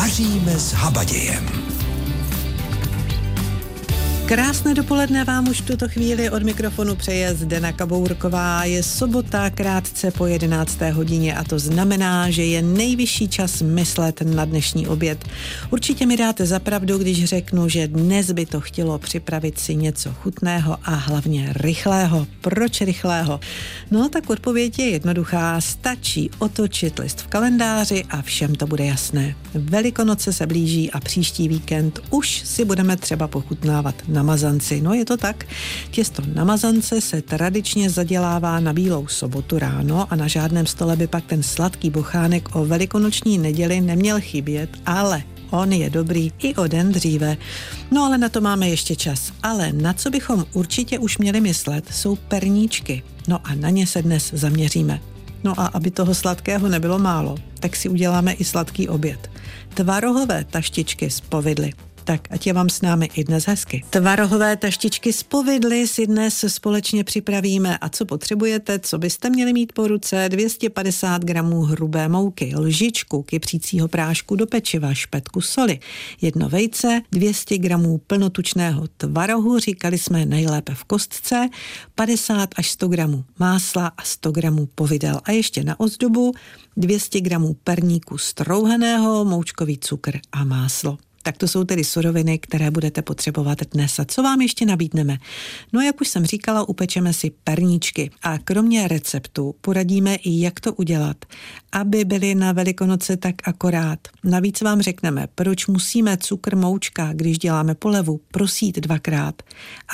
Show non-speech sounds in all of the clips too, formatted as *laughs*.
Vaříme s habadějem. Krásné dopoledne vám už tuto chvíli od mikrofonu přeje Zdena Kabourková. Je sobota krátce po 11. hodině a to znamená, že je nejvyšší čas myslet na dnešní oběd. Určitě mi dáte zapravdu, když řeknu, že dnes by to chtělo připravit si něco chutného a hlavně rychlého. Proč rychlého? No tak odpověď je jednoduchá. Stačí otočit list v kalendáři a všem to bude jasné. Velikonoce se blíží a příští víkend už si budeme třeba pochutnávat na na mazanci. No je to tak. Těsto na mazance se tradičně zadělává na bílou sobotu ráno a na žádném stole by pak ten sladký bochánek o velikonoční neděli neměl chybět, ale on je dobrý i o den dříve. No ale na to máme ještě čas. Ale na co bychom určitě už měli myslet, jsou perníčky. No a na ně se dnes zaměříme. No a aby toho sladkého nebylo málo, tak si uděláme i sladký oběd. Tvarohové taštičky z povidly. Tak ať je vám s námi i dnes hezky. Tvarohové taštičky z povidly si dnes společně připravíme. A co potřebujete, co byste měli mít po ruce? 250 gramů hrubé mouky, lžičku kypřícího prášku do pečiva, špetku soli, jedno vejce, 200 gramů plnotučného tvarohu, říkali jsme nejlépe v kostce, 50 až 100 gramů másla a 100 gramů povidel. A ještě na ozdobu 200 gramů perníku strouhaného, moučkový cukr a máslo. Tak to jsou tedy suroviny, které budete potřebovat dnes. A co vám ještě nabídneme? No, jak už jsem říkala, upečeme si perníčky a kromě receptu poradíme i, jak to udělat, aby byly na Velikonoce tak akorát. Navíc vám řekneme, proč musíme cukr moučka, když děláme polevu, prosít dvakrát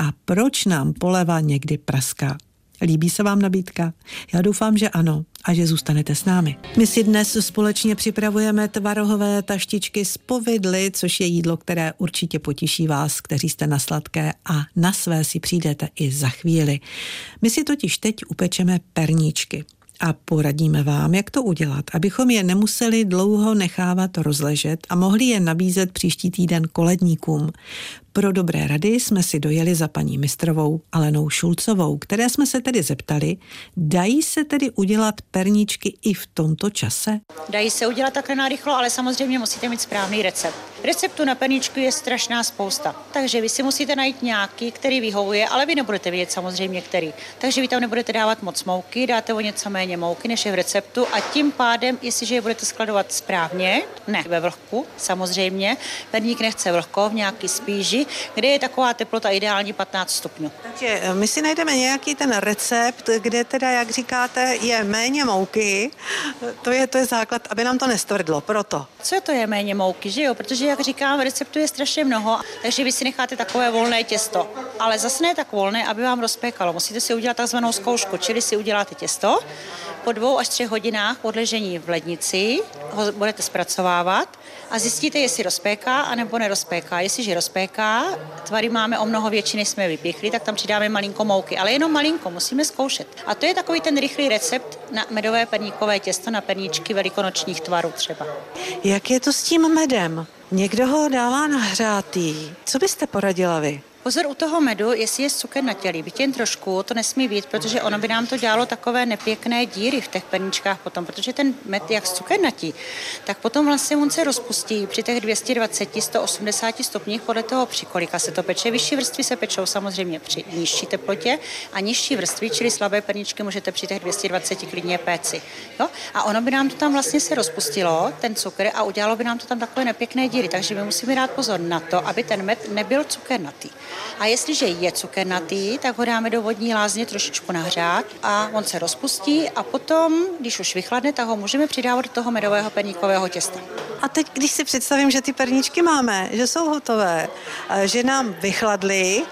a proč nám poleva někdy praská. Líbí se vám nabídka? Já doufám, že ano a že zůstanete s námi. My si dnes společně připravujeme tvarohové taštičky z povidly, což je jídlo, které určitě potěší vás, kteří jste na sladké a na své si přijdete i za chvíli. My si totiž teď upečeme perníčky a poradíme vám, jak to udělat, abychom je nemuseli dlouho nechávat rozležet a mohli je nabízet příští týden koledníkům. Pro dobré rady jsme si dojeli za paní mistrovou Alenou Šulcovou, které jsme se tedy zeptali, dají se tedy udělat perníčky i v tomto čase? Dají se udělat takhle narychlo, ale samozřejmě musíte mít správný recept. Receptu na perníčku je strašná spousta, takže vy si musíte najít nějaký, který vyhovuje, ale vy nebudete vědět samozřejmě který. Takže vy tam nebudete dávat moc mouky, dáte o něco méně mouky než je v receptu a tím pádem, jestliže je budete skladovat správně, ne ve vlhku, samozřejmě, perník nechce vlhko v nějaký spíži, kde je taková teplota ideální 15 stupňů. Takže eh, my si najdeme nějaký ten recept, kde teda, jak říkáte, je méně mouky. To je, to je základ, aby nám to nestvrdlo, proto. Co to je méně mouky, že jo? Protože, jak říkám, receptů je strašně mnoho, takže vy si necháte takové volné těsto. Ale zase ne tak volné, aby vám rozpékalo. Musíte si udělat takzvanou zkoušku, čili si uděláte těsto, po dvou až třech hodinách odležení v lednici ho budete zpracovávat a zjistíte, jestli rozpéká anebo nerozpéká. Jestliže rozpéká, tvary máme o mnoho větší, než jsme vypěchli, tak tam přidáme malinko mouky, ale jenom malinko, musíme zkoušet. A to je takový ten rychlý recept na medové perníkové těsto na perníčky velikonočních tvarů třeba. Jak je to s tím medem? Někdo ho dává nahřátý. Co byste poradila vy? Pozor u toho medu, jestli je cukr na tělí, byť jen trošku, to nesmí být, protože ono by nám to dělalo takové nepěkné díry v těch perničkách potom, protože ten med, jak natí, tak potom vlastně on se rozpustí při těch 220, 180 stupních podle toho, při kolika se to peče. Vyšší vrstvy se pečou samozřejmě při nižší teplotě a nižší vrstvy, čili slabé perničky, můžete při těch 220 klidně péci. Jo? A ono by nám to tam vlastně se rozpustilo, ten cukr, a udělalo by nám to tam takové nepěkné díry. Takže my musíme dát pozor na to, aby ten med nebyl cukernatý. A jestliže je cukernatý, tak ho dáme do vodní lázně trošičku nahřát a on se rozpustí a potom, když už vychladne, tak ho můžeme přidávat do toho medového perníkového těsta. A teď, když si představím, že ty perníčky máme, že jsou hotové, že nám vychladly,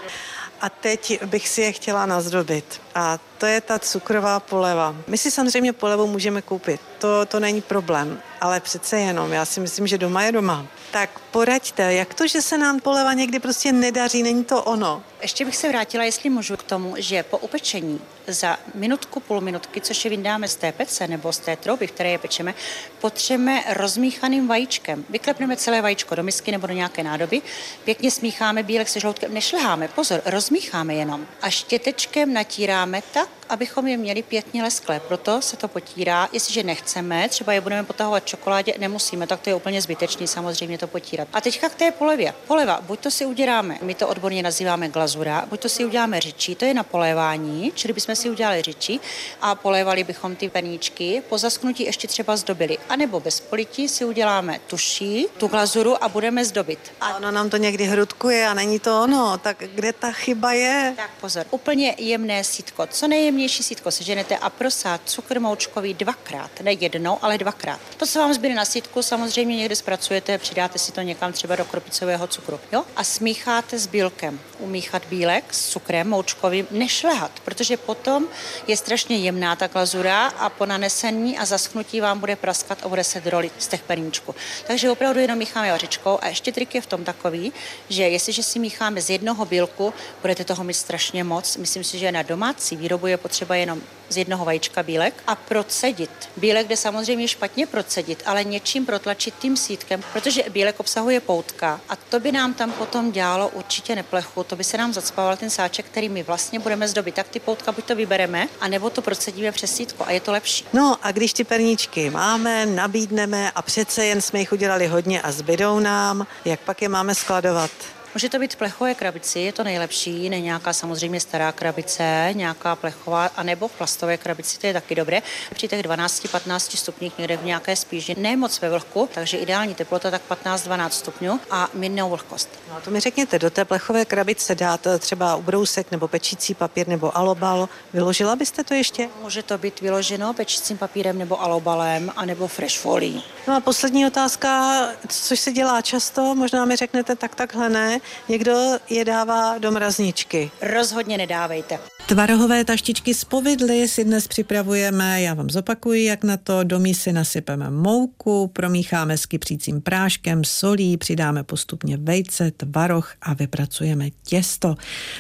a teď bych si je chtěla nazdobit. A to je ta cukrová poleva. My si samozřejmě polevu můžeme koupit, to, to není problém, ale přece jenom, já si myslím, že doma je doma. Tak poraďte, jak to, že se nám poleva někdy prostě nedaří, není to ono? Ještě bych se vrátila, jestli můžu, k tomu, že po upečení za minutku, půl minutky, což je vyndáme z té pece nebo z té trouby, které je pečeme, potřeme rozmíchaným vajíčkem. Vyklepneme celé vajíčko do misky nebo do nějaké nádoby, pěkně smícháme bílek se žloutkem, nešleháme, pozor, rozmícháme jenom a štětečkem natíráme tak, abychom je měli pěkně lesklé. Proto se to potírá. Jestliže nechceme, třeba je budeme potahovat čokoládě, nemusíme, tak to je úplně zbytečný samozřejmě to potírat. A teďka k té polevě. Poleva, buď to si uděláme, my to odborně nazýváme glazura, buď to si uděláme řičí, to je na polévání, čili bychom si udělali řičí a polévali bychom ty peníčky, po zasknutí ještě třeba zdobili. A nebo bez polití si uděláme tuší, tu glazuru a budeme zdobit. A ono nám to někdy hrudkuje a není to ono, tak kde ta chyba je? Tak pozor, úplně jemné sítko. Co nejjemnější sítko seženete a prosát cukr moučkový dvakrát, ne jednou, ale dvakrát. To, co vám zbyde na sítku, samozřejmě někde zpracujete, přidáte si to někam třeba do kropicového cukru. Jo? A smícháte s bílkem. Umíchat bílek s cukrem moučkovým, nešlehat, protože potom je strašně jemná ta glazura a po nanesení a zaschnutí vám bude praskat a bude se drolit z těch perníčků. Takže opravdu jenom mícháme vařičkou a ještě trik je v tom takový, že jestliže si mícháme z jednoho bílku, budete toho mít strašně moc. Myslím si, že na domácí výrobu je potřeba jenom z jednoho vajíčka bílek a procedit. Bílek jde samozřejmě špatně procedit, ale něčím protlačit tím sítkem, protože bílek obsahuje poutka a to by nám tam potom dělalo určitě neplechu, to by se nám zacpával ten sáček, který my vlastně budeme zdobit. Tak ty poutka buď to vybereme, anebo to procedíme přes sítko a je to lepší. No a když ty perníčky máme, nabídneme a přece jen jsme jich udělali hodně a zbydou nám, jak pak je máme skladovat? Může to být v plechové krabici, je to nejlepší, ne nějaká samozřejmě stará krabice, nějaká plechová, anebo v plastové krabici, to je taky dobré. Při těch 12-15 stupních někde v nějaké spíži, ne moc ve vlhku, takže ideální teplota tak 15-12 stupňů a mírnou vlhkost. No to mi řekněte, do té plechové krabice dát třeba ubrousek nebo pečící papír nebo alobal. Vyložila byste to ještě? Může to být vyloženo pečícím papírem nebo alobalem, anebo fresh folí. No a poslední otázka, což se dělá často, možná mi řeknete tak takhle ne, někdo je dává do mrazničky. Rozhodně nedávejte. Tvarohové taštičky z povidly si dnes připravujeme, já vám zopakuji, jak na to. Do mísy nasypeme mouku, promícháme s kypřícím práškem, solí, přidáme postupně vejce, tvaroh a vypracujeme těsto.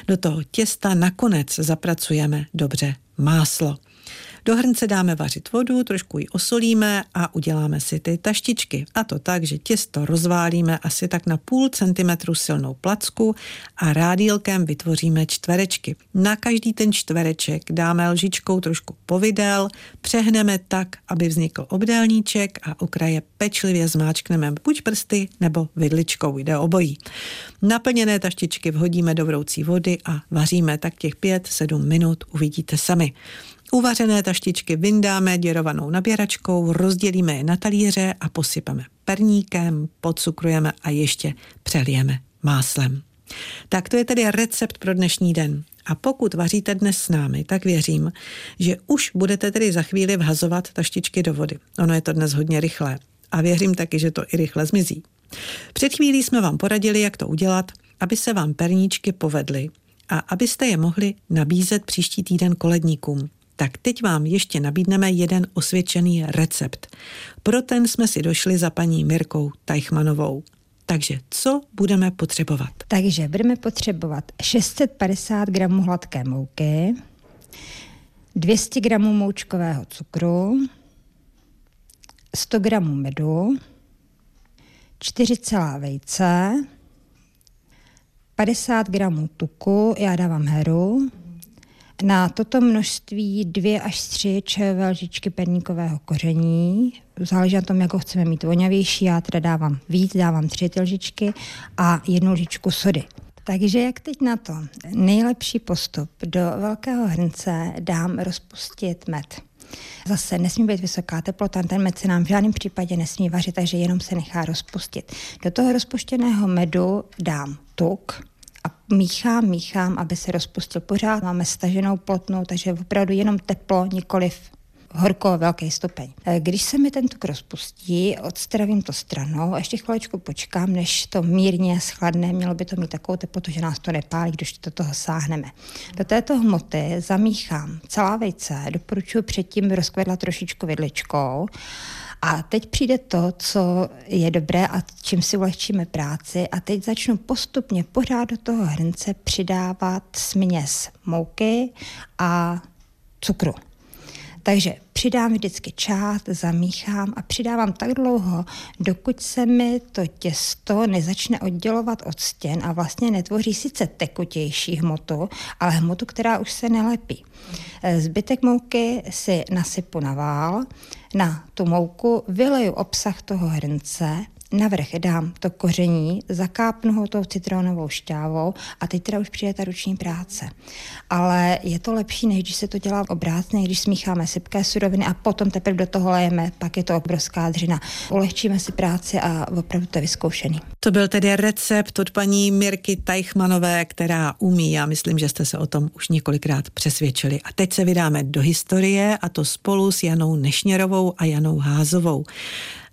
Do toho těsta nakonec zapracujeme dobře máslo. Do hrnce dáme vařit vodu, trošku ji osolíme a uděláme si ty taštičky. A to tak, že těsto rozválíme asi tak na půl centimetru silnou placku a rádílkem vytvoříme čtverečky. Na každý ten čtvereček dáme lžičkou trošku povidel, přehneme tak, aby vznikl obdélníček a okraje pečlivě zmáčkneme buď prsty nebo vidličkou, jde obojí. Naplněné taštičky vhodíme do vroucí vody a vaříme tak těch 5-7 minut, uvidíte sami. Uvařené taštičky vyndáme děrovanou naběračkou, rozdělíme je na talíře a posypeme perníkem, podcukrujeme a ještě přelijeme máslem. Tak to je tedy recept pro dnešní den. A pokud vaříte dnes s námi, tak věřím, že už budete tedy za chvíli vhazovat taštičky do vody. Ono je to dnes hodně rychlé. A věřím taky, že to i rychle zmizí. Před chvílí jsme vám poradili, jak to udělat, aby se vám perníčky povedly a abyste je mohli nabízet příští týden koledníkům tak teď vám ještě nabídneme jeden osvědčený recept. Pro ten jsme si došli za paní Mirkou Tajchmanovou. Takže co budeme potřebovat? Takže budeme potřebovat 650 gramů hladké mouky, 200 gramů moučkového cukru, 100 gramů medu, 4 celá vejce, 50 gramů tuku, já dávám heru, na toto množství dvě až tři čajové lžičky perníkového koření. Záleží na tom, jak ho chceme mít voňavější. Já teda dávám víc, dávám tři ty lžičky a jednu lžičku sody. Takže jak teď na to? Nejlepší postup. Do velkého hrnce dám rozpustit med. Zase nesmí být vysoká teplota, ten med se nám v žádném případě nesmí vařit, takže jenom se nechá rozpustit. Do toho rozpuštěného medu dám tuk, a míchám, míchám, aby se rozpustil pořád. Máme staženou plotnou, takže opravdu jenom teplo, nikoliv horko velký stupeň. E, když se mi ten tuk rozpustí, odstravím to stranou a ještě chviličku počkám, než to mírně schladne. Mělo by to mít takovou teplotu, že nás to nepálí, když do toho sáhneme. Do této hmoty zamíchám celá vejce, doporučuji předtím rozkvedla trošičku vidličkou A teď přijde to, co je dobré a čím si ulehčíme práci a teď začnu postupně pořád do toho hrnce přidávat směs mouky a cukru. Takže přidám vždycky část, zamíchám a přidávám tak dlouho, dokud se mi to těsto nezačne oddělovat od stěn a vlastně netvoří sice tekutější hmotu, ale hmotu, která už se nelepí. Zbytek mouky si nasypu na vál, na tu mouku vyleju obsah toho hrnce Navrch dám to koření, zakápnu ho tou citronovou šťávou a teď teda už přijde ta ruční práce. Ale je to lepší, než když se to dělá obrácně, když smícháme sypké suroviny a potom teprve do toho lejeme, pak je to obrovská dřina. Ulehčíme si práci a opravdu to je vyzkoušený. To byl tedy recept od paní Mirky Tajchmanové, která umí. Já myslím, že jste se o tom už několikrát přesvědčili. A teď se vydáme do historie a to spolu s Janou Nešněrovou a Janou Házovou.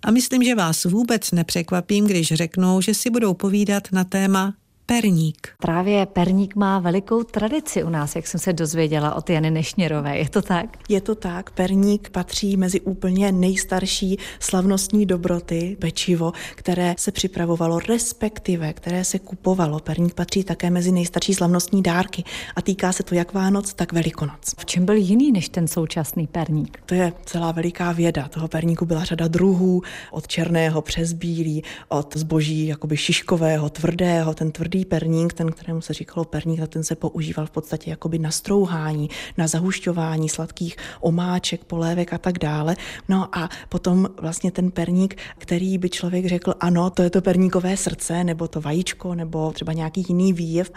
A myslím, že vás vůbec nepřekvapím, když řeknu, že si budou povídat na téma perník. Právě perník má velikou tradici u nás, jak jsem se dozvěděla od Jany Nešněrové. Je to tak? Je to tak. Perník patří mezi úplně nejstarší slavnostní dobroty, pečivo, které se připravovalo, respektive které se kupovalo. Perník patří také mezi nejstarší slavnostní dárky a týká se to jak Vánoc, tak Velikonoc. V čem byl jiný než ten současný perník? To je celá veliká věda. Toho perníku byla řada druhů, od černého přes bílý, od zboží jakoby šiškového, tvrdého, ten tvrdý perník, ten, kterému se říkalo perník, tak ten se používal v podstatě jakoby na strouhání, na zahušťování sladkých omáček, polévek a tak dále. No a potom vlastně ten perník, který by člověk řekl, ano, to je to perníkové srdce, nebo to vajíčko, nebo třeba nějaký jiný výjev,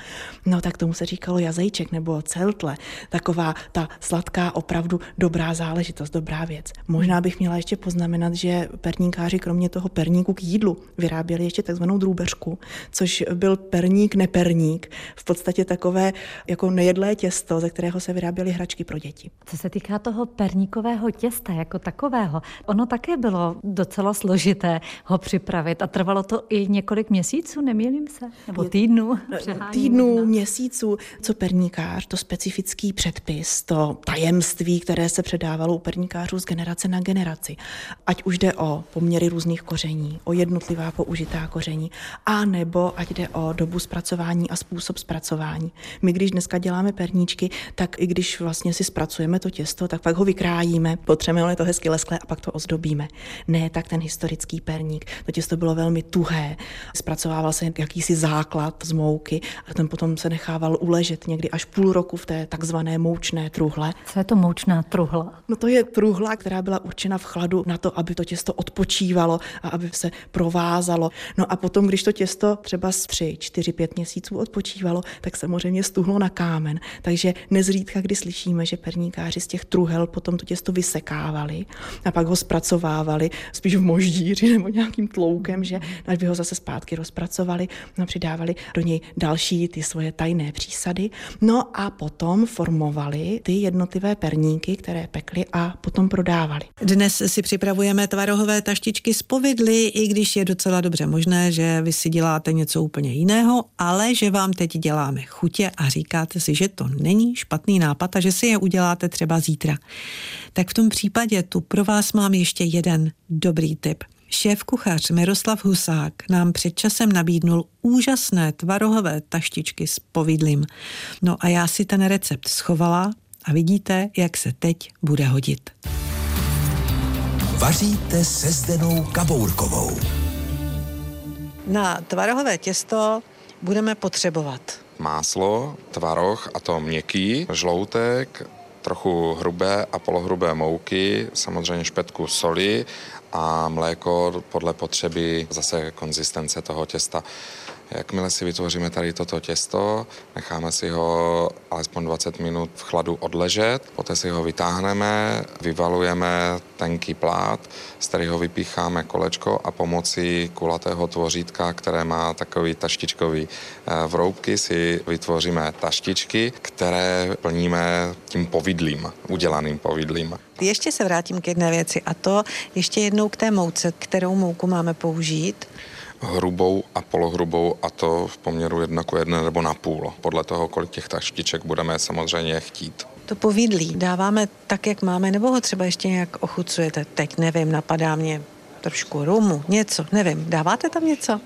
no tak tomu se říkalo jazejček nebo celtle. Taková ta sladká, opravdu dobrá záležitost, dobrá věc. Možná bych měla ještě poznamenat, že perníkáři kromě toho perníku k jídlu vyráběli ještě takzvanou drůbeřku, což byl perník perník, neperník, v podstatě takové jako nejedlé těsto, ze kterého se vyráběly hračky pro děti. Co se týká toho perníkového těsta jako takového, ono také bylo docela složité ho připravit a trvalo to i několik měsíců, nemělím se? Nebo týdnů? *laughs* Týdnů, měsíců. Co perníkář, to specifický předpis, to tajemství, které se předávalo u perníkářů z generace na generaci. Ať už jde o poměry různých koření, o jednotlivá použitá koření, a nebo ať jde o dobu zpracování a způsob zpracování. My, když dneska děláme perníčky, tak i když vlastně si zpracujeme to těsto, tak pak ho vykrájíme, potřebujeme to hezky lesklé a pak to ozdobíme. Ne, tak ten historický perník. To těsto bylo velmi tuhé, zpracovával se jakýsi základ z mouky a ten potom se nechával uležet někdy až půl roku v té takzvané moučné truhle. Co je to moučná truhla? No to je truhla, která byla určena v chladu na to, aby to těsto odpočívalo a aby se provázalo. No a potom, když to těsto třeba z tři, čtyři, pět měsíců odpočívalo, tak samozřejmě stuhlo na kámen. Takže nezřídka, kdy slyšíme, že perníkáři z těch truhel potom to těsto vysekávali a pak ho zpracovávali spíš v moždíři nebo nějakým tloukem, že by ho zase zpátky rozpracovali, no přidávali do něj další ty svoje tajné přísady. No a potom formovali ty jednotlivé perníky, které pekli a potom prodávali. Dnes si připravujeme tvarohové taštičky z povidly, i když je docela dobře možné, že vy si děláte něco úplně jiného, ale že vám teď děláme chutě a říkáte si, že to není špatný nápad a že si je uděláte třeba zítra. Tak v tom případě tu pro vás mám ještě jeden dobrý tip. Šéf kuchař Miroslav Husák nám před časem nabídnul úžasné tvarohové taštičky s povidlím. No a já si ten recept schovala a vidíte, jak se teď bude hodit. Vaříte se Zdenou Kabourkovou. Na tvarohové těsto budeme potřebovat? Máslo, tvaroh, a to měkký, žloutek, trochu hrubé a polohrubé mouky, samozřejmě špetku soli a mléko podle potřeby zase konzistence toho těsta. Jakmile si vytvoříme tady toto těsto, necháme si ho alespoň 20 minut v chladu odležet, poté si ho vytáhneme, vyvalujeme tenký plát, z kterého vypícháme kolečko a pomocí kulatého tvořítka, které má takový taštičkový eh, vroubky, si vytvoříme taštičky, které plníme tím povidlím, udělaným povidlím. Ještě se vrátím k jedné věci a to ještě jednou k té mouce, kterou mouku máme použít hrubou a polohrubou a to v poměru jedna k jedné nebo na půl, podle toho, kolik těch taštiček budeme samozřejmě chtít. To povídlí dáváme tak, jak máme, nebo ho třeba ještě nějak ochucujete? Teď nevím, napadá mě trošku rumu, něco, nevím. Dáváte tam něco?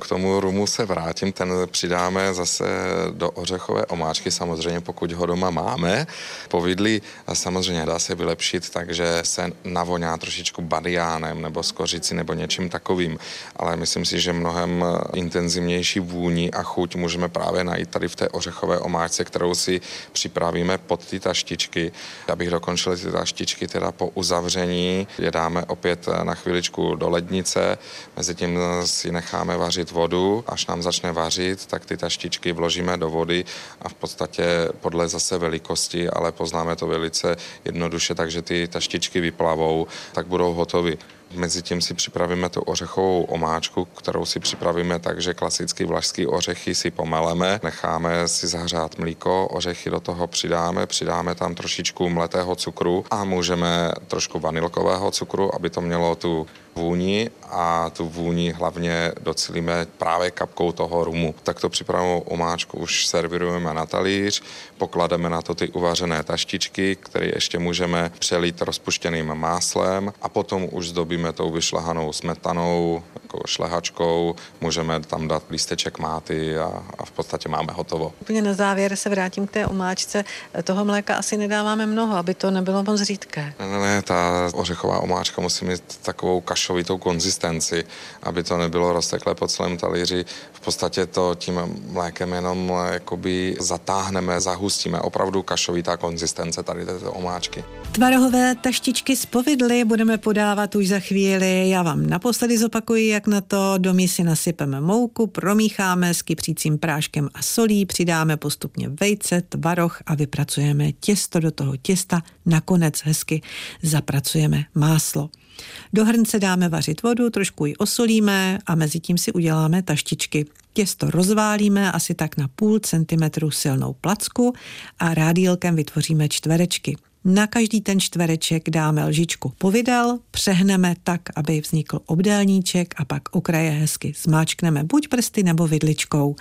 K tomu rumu se vrátím, ten přidáme zase do ořechové omáčky, samozřejmě pokud ho doma máme. Povidlí samozřejmě dá se vylepšit, takže se navoňá trošičku badiánem nebo skořici nebo něčím takovým, ale myslím si, že mnohem intenzivnější vůni a chuť můžeme právě najít tady v té ořechové omáčce, kterou si připravíme pod ty taštičky. Abych dokončil ty taštičky teda po uzavření, je dáme opět na chviličku do lednice, mezi tím si necháme vařit vařit vodu, až nám začne vařit, tak ty taštičky vložíme do vody a v podstatě podle zase velikosti, ale poznáme to velice jednoduše, takže ty taštičky vyplavou, tak budou hotovy. Mezitím si připravíme tu ořechovou omáčku, kterou si připravíme tak, že klasicky vlašský ořechy si pomeleme, necháme si zahřát mlíko, ořechy do toho přidáme, přidáme tam trošičku mletého cukru a můžeme trošku vanilkového cukru, aby to mělo tu vůni a tu vůni hlavně docílíme právě kapkou toho rumu. Tak to připravenou omáčku už servirujeme na talíř, poklademe na to ty uvařené taštičky, které ještě můžeme přelít rozpuštěným máslem a potom už zdobíme tou vyšlehanou smetanou, jako šlehačkou, můžeme tam dát lísteček máty a, a v podstatě máme hotovo. Úplně na závěr se vrátím k té omáčce. Toho mléka asi nedáváme mnoho, aby to nebylo moc řídké. Ne, ne, ne, ta ořechová omáčka musí mít takovou kašovitou konzistenci, aby to nebylo rozteklé po celém talíři. V podstatě to tím mlékem jenom jakoby zatáhneme, zahustíme. Opravdu kašovitá konzistence tady této omáčky. Tvarohové taštičky z povidly budeme podávat už za chvíli. Já vám naposledy zopakuji, jak na to. Do misy nasypeme mouku, promícháme s kypřícím práškem a solí, přidáme postupně vejce, tvaroh a vypracujeme těsto do toho těsta. Nakonec hezky zapracujeme máslo. Do hrnce dáme vařit vodu, trošku ji osolíme a mezi tím si uděláme taštičky. Těsto rozválíme asi tak na půl centimetru silnou placku a rádílkem vytvoříme čtverečky. Na každý ten čtvereček dáme lžičku povidel, přehneme tak, aby vznikl obdélníček a pak okraje hezky zmáčkneme buď prsty nebo vidličkou.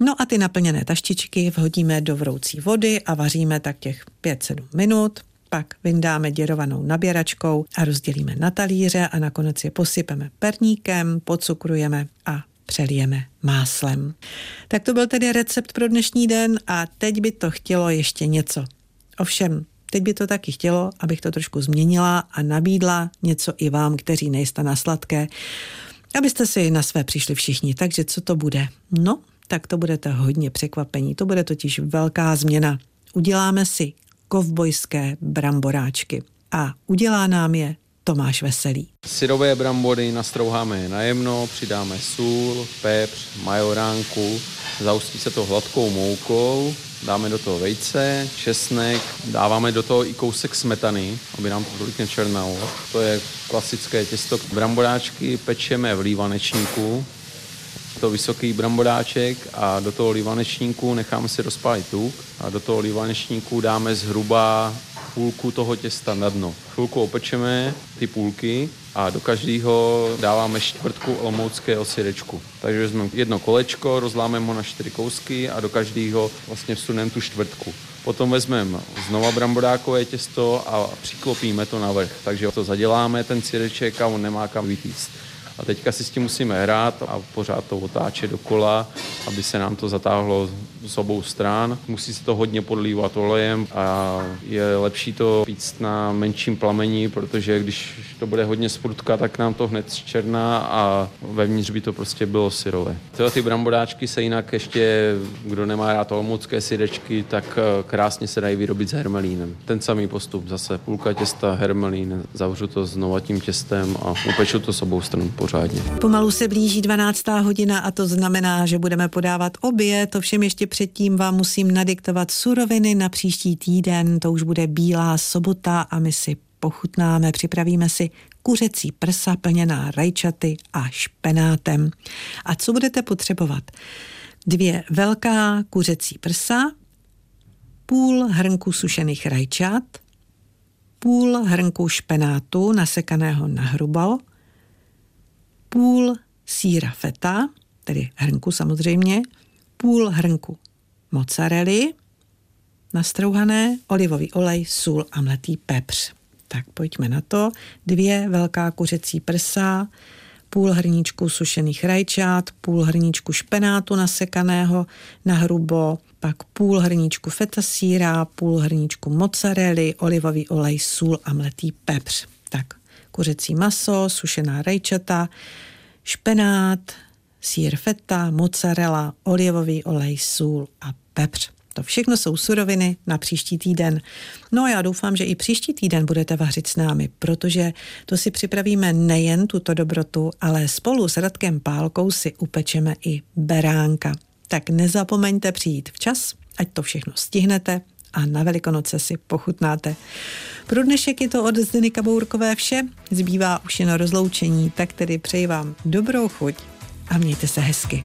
No a ty naplněné taštičky vhodíme do vroucí vody a vaříme tak těch 5-7 minut. Pak vyndáme děrovanou naběračkou a rozdělíme na talíře a nakonec je posypeme perníkem, pocukrujeme a přelijeme máslem. Tak to byl tedy recept pro dnešní den a teď by to chtělo ještě něco. Ovšem, teď by to taky chtělo, abych to trošku změnila a nabídla něco i vám, kteří nejste na sladké, abyste si na své přišli všichni. Takže co to bude? No, tak to budete hodně překvapení. To bude totiž velká změna. Uděláme si kovbojské bramboráčky. A udělá nám je Tomáš Veselý. Syrové brambory nastrouháme na jemno, přidáme sůl, pepř, majoránku, zaustí se to hladkou moukou, dáme do toho vejce, česnek, dáváme do toho i kousek smetany, aby nám to tolik nečernalo. To je klasické těsto. Bramboráčky pečeme v lívanečníku, to vysoký brambodáček a do toho lívanečníku necháme si rozpálit tuk a do toho lívanečníku dáme zhruba půlku toho těsta na dno. Chvilku opečeme ty půlky a do každého dáváme čtvrtku olomouckého syrečku. Takže vezmeme jedno kolečko, rozlámeme ho na čtyři kousky a do každého vlastně vsuneme tu čtvrtku. Potom vezmeme znova brambodákové těsto a přiklopíme to na vrch. Takže to zaděláme, ten syreček a on nemá kam vytíct. A teďka si s tím musíme hrát a pořád to otáčet dokola, aby se nám to zatáhlo z obou stran. Musí se to hodně podlívat olejem a je lepší to pít na menším plamení, protože když to bude hodně sprutka, tak nám to hned černá a vevnitř by to prostě bylo syrové. Tyhle ty brambodáčky se jinak ještě, kdo nemá rád olomoucké syrečky, tak eh, krásně se dají vyrobit s hermelínem. Ten samý postup, zase půlka těsta, hermelín, zavřu to znova tím těstem a upeču to s obou stran pořádně. Pomalu se blíží 12. hodina a to znamená, že budeme podávat obě. To všem ještě předtím vám musím nadiktovat suroviny na příští týden. To už bude bílá sobota a my si pochutnáme, připravíme si kuřecí prsa plněná rajčaty a špenátem. A co budete potřebovat? Dvě velká kuřecí prsa, půl hrnku sušených rajčat, půl hrnku špenátu nasekaného na hrubo, půl síra feta, tedy hrnku samozřejmě, půl hrnku mozzarelly, nastrouhané, olivový olej, sůl a mletý pepř. Tak pojďme na to. Dvě velká kuřecí prsa, půl hrníčku sušených rajčat, půl hrníčku špenátu nasekaného na hrubo, pak půl hrníčku feta síra, půl hrníčku mozzarelly, olivový olej, sůl a mletý pepř. Tak kuřecí maso, sušená rajčata, špenát, sír feta, mozzarella, olivový olej, sůl a pepř. To všechno jsou suroviny na příští týden. No a já doufám, že i příští týden budete vařit s námi, protože to si připravíme nejen tuto dobrotu, ale spolu s Radkem Pálkou si upečeme i beránka. Tak nezapomeňte přijít včas, ať to všechno stihnete a na Velikonoce si pochutnáte. Pro dnešek je to od Zdeny Kabourkové vše, zbývá už jen rozloučení, tak tedy přeji vám dobrou chuť a mějte se hezky.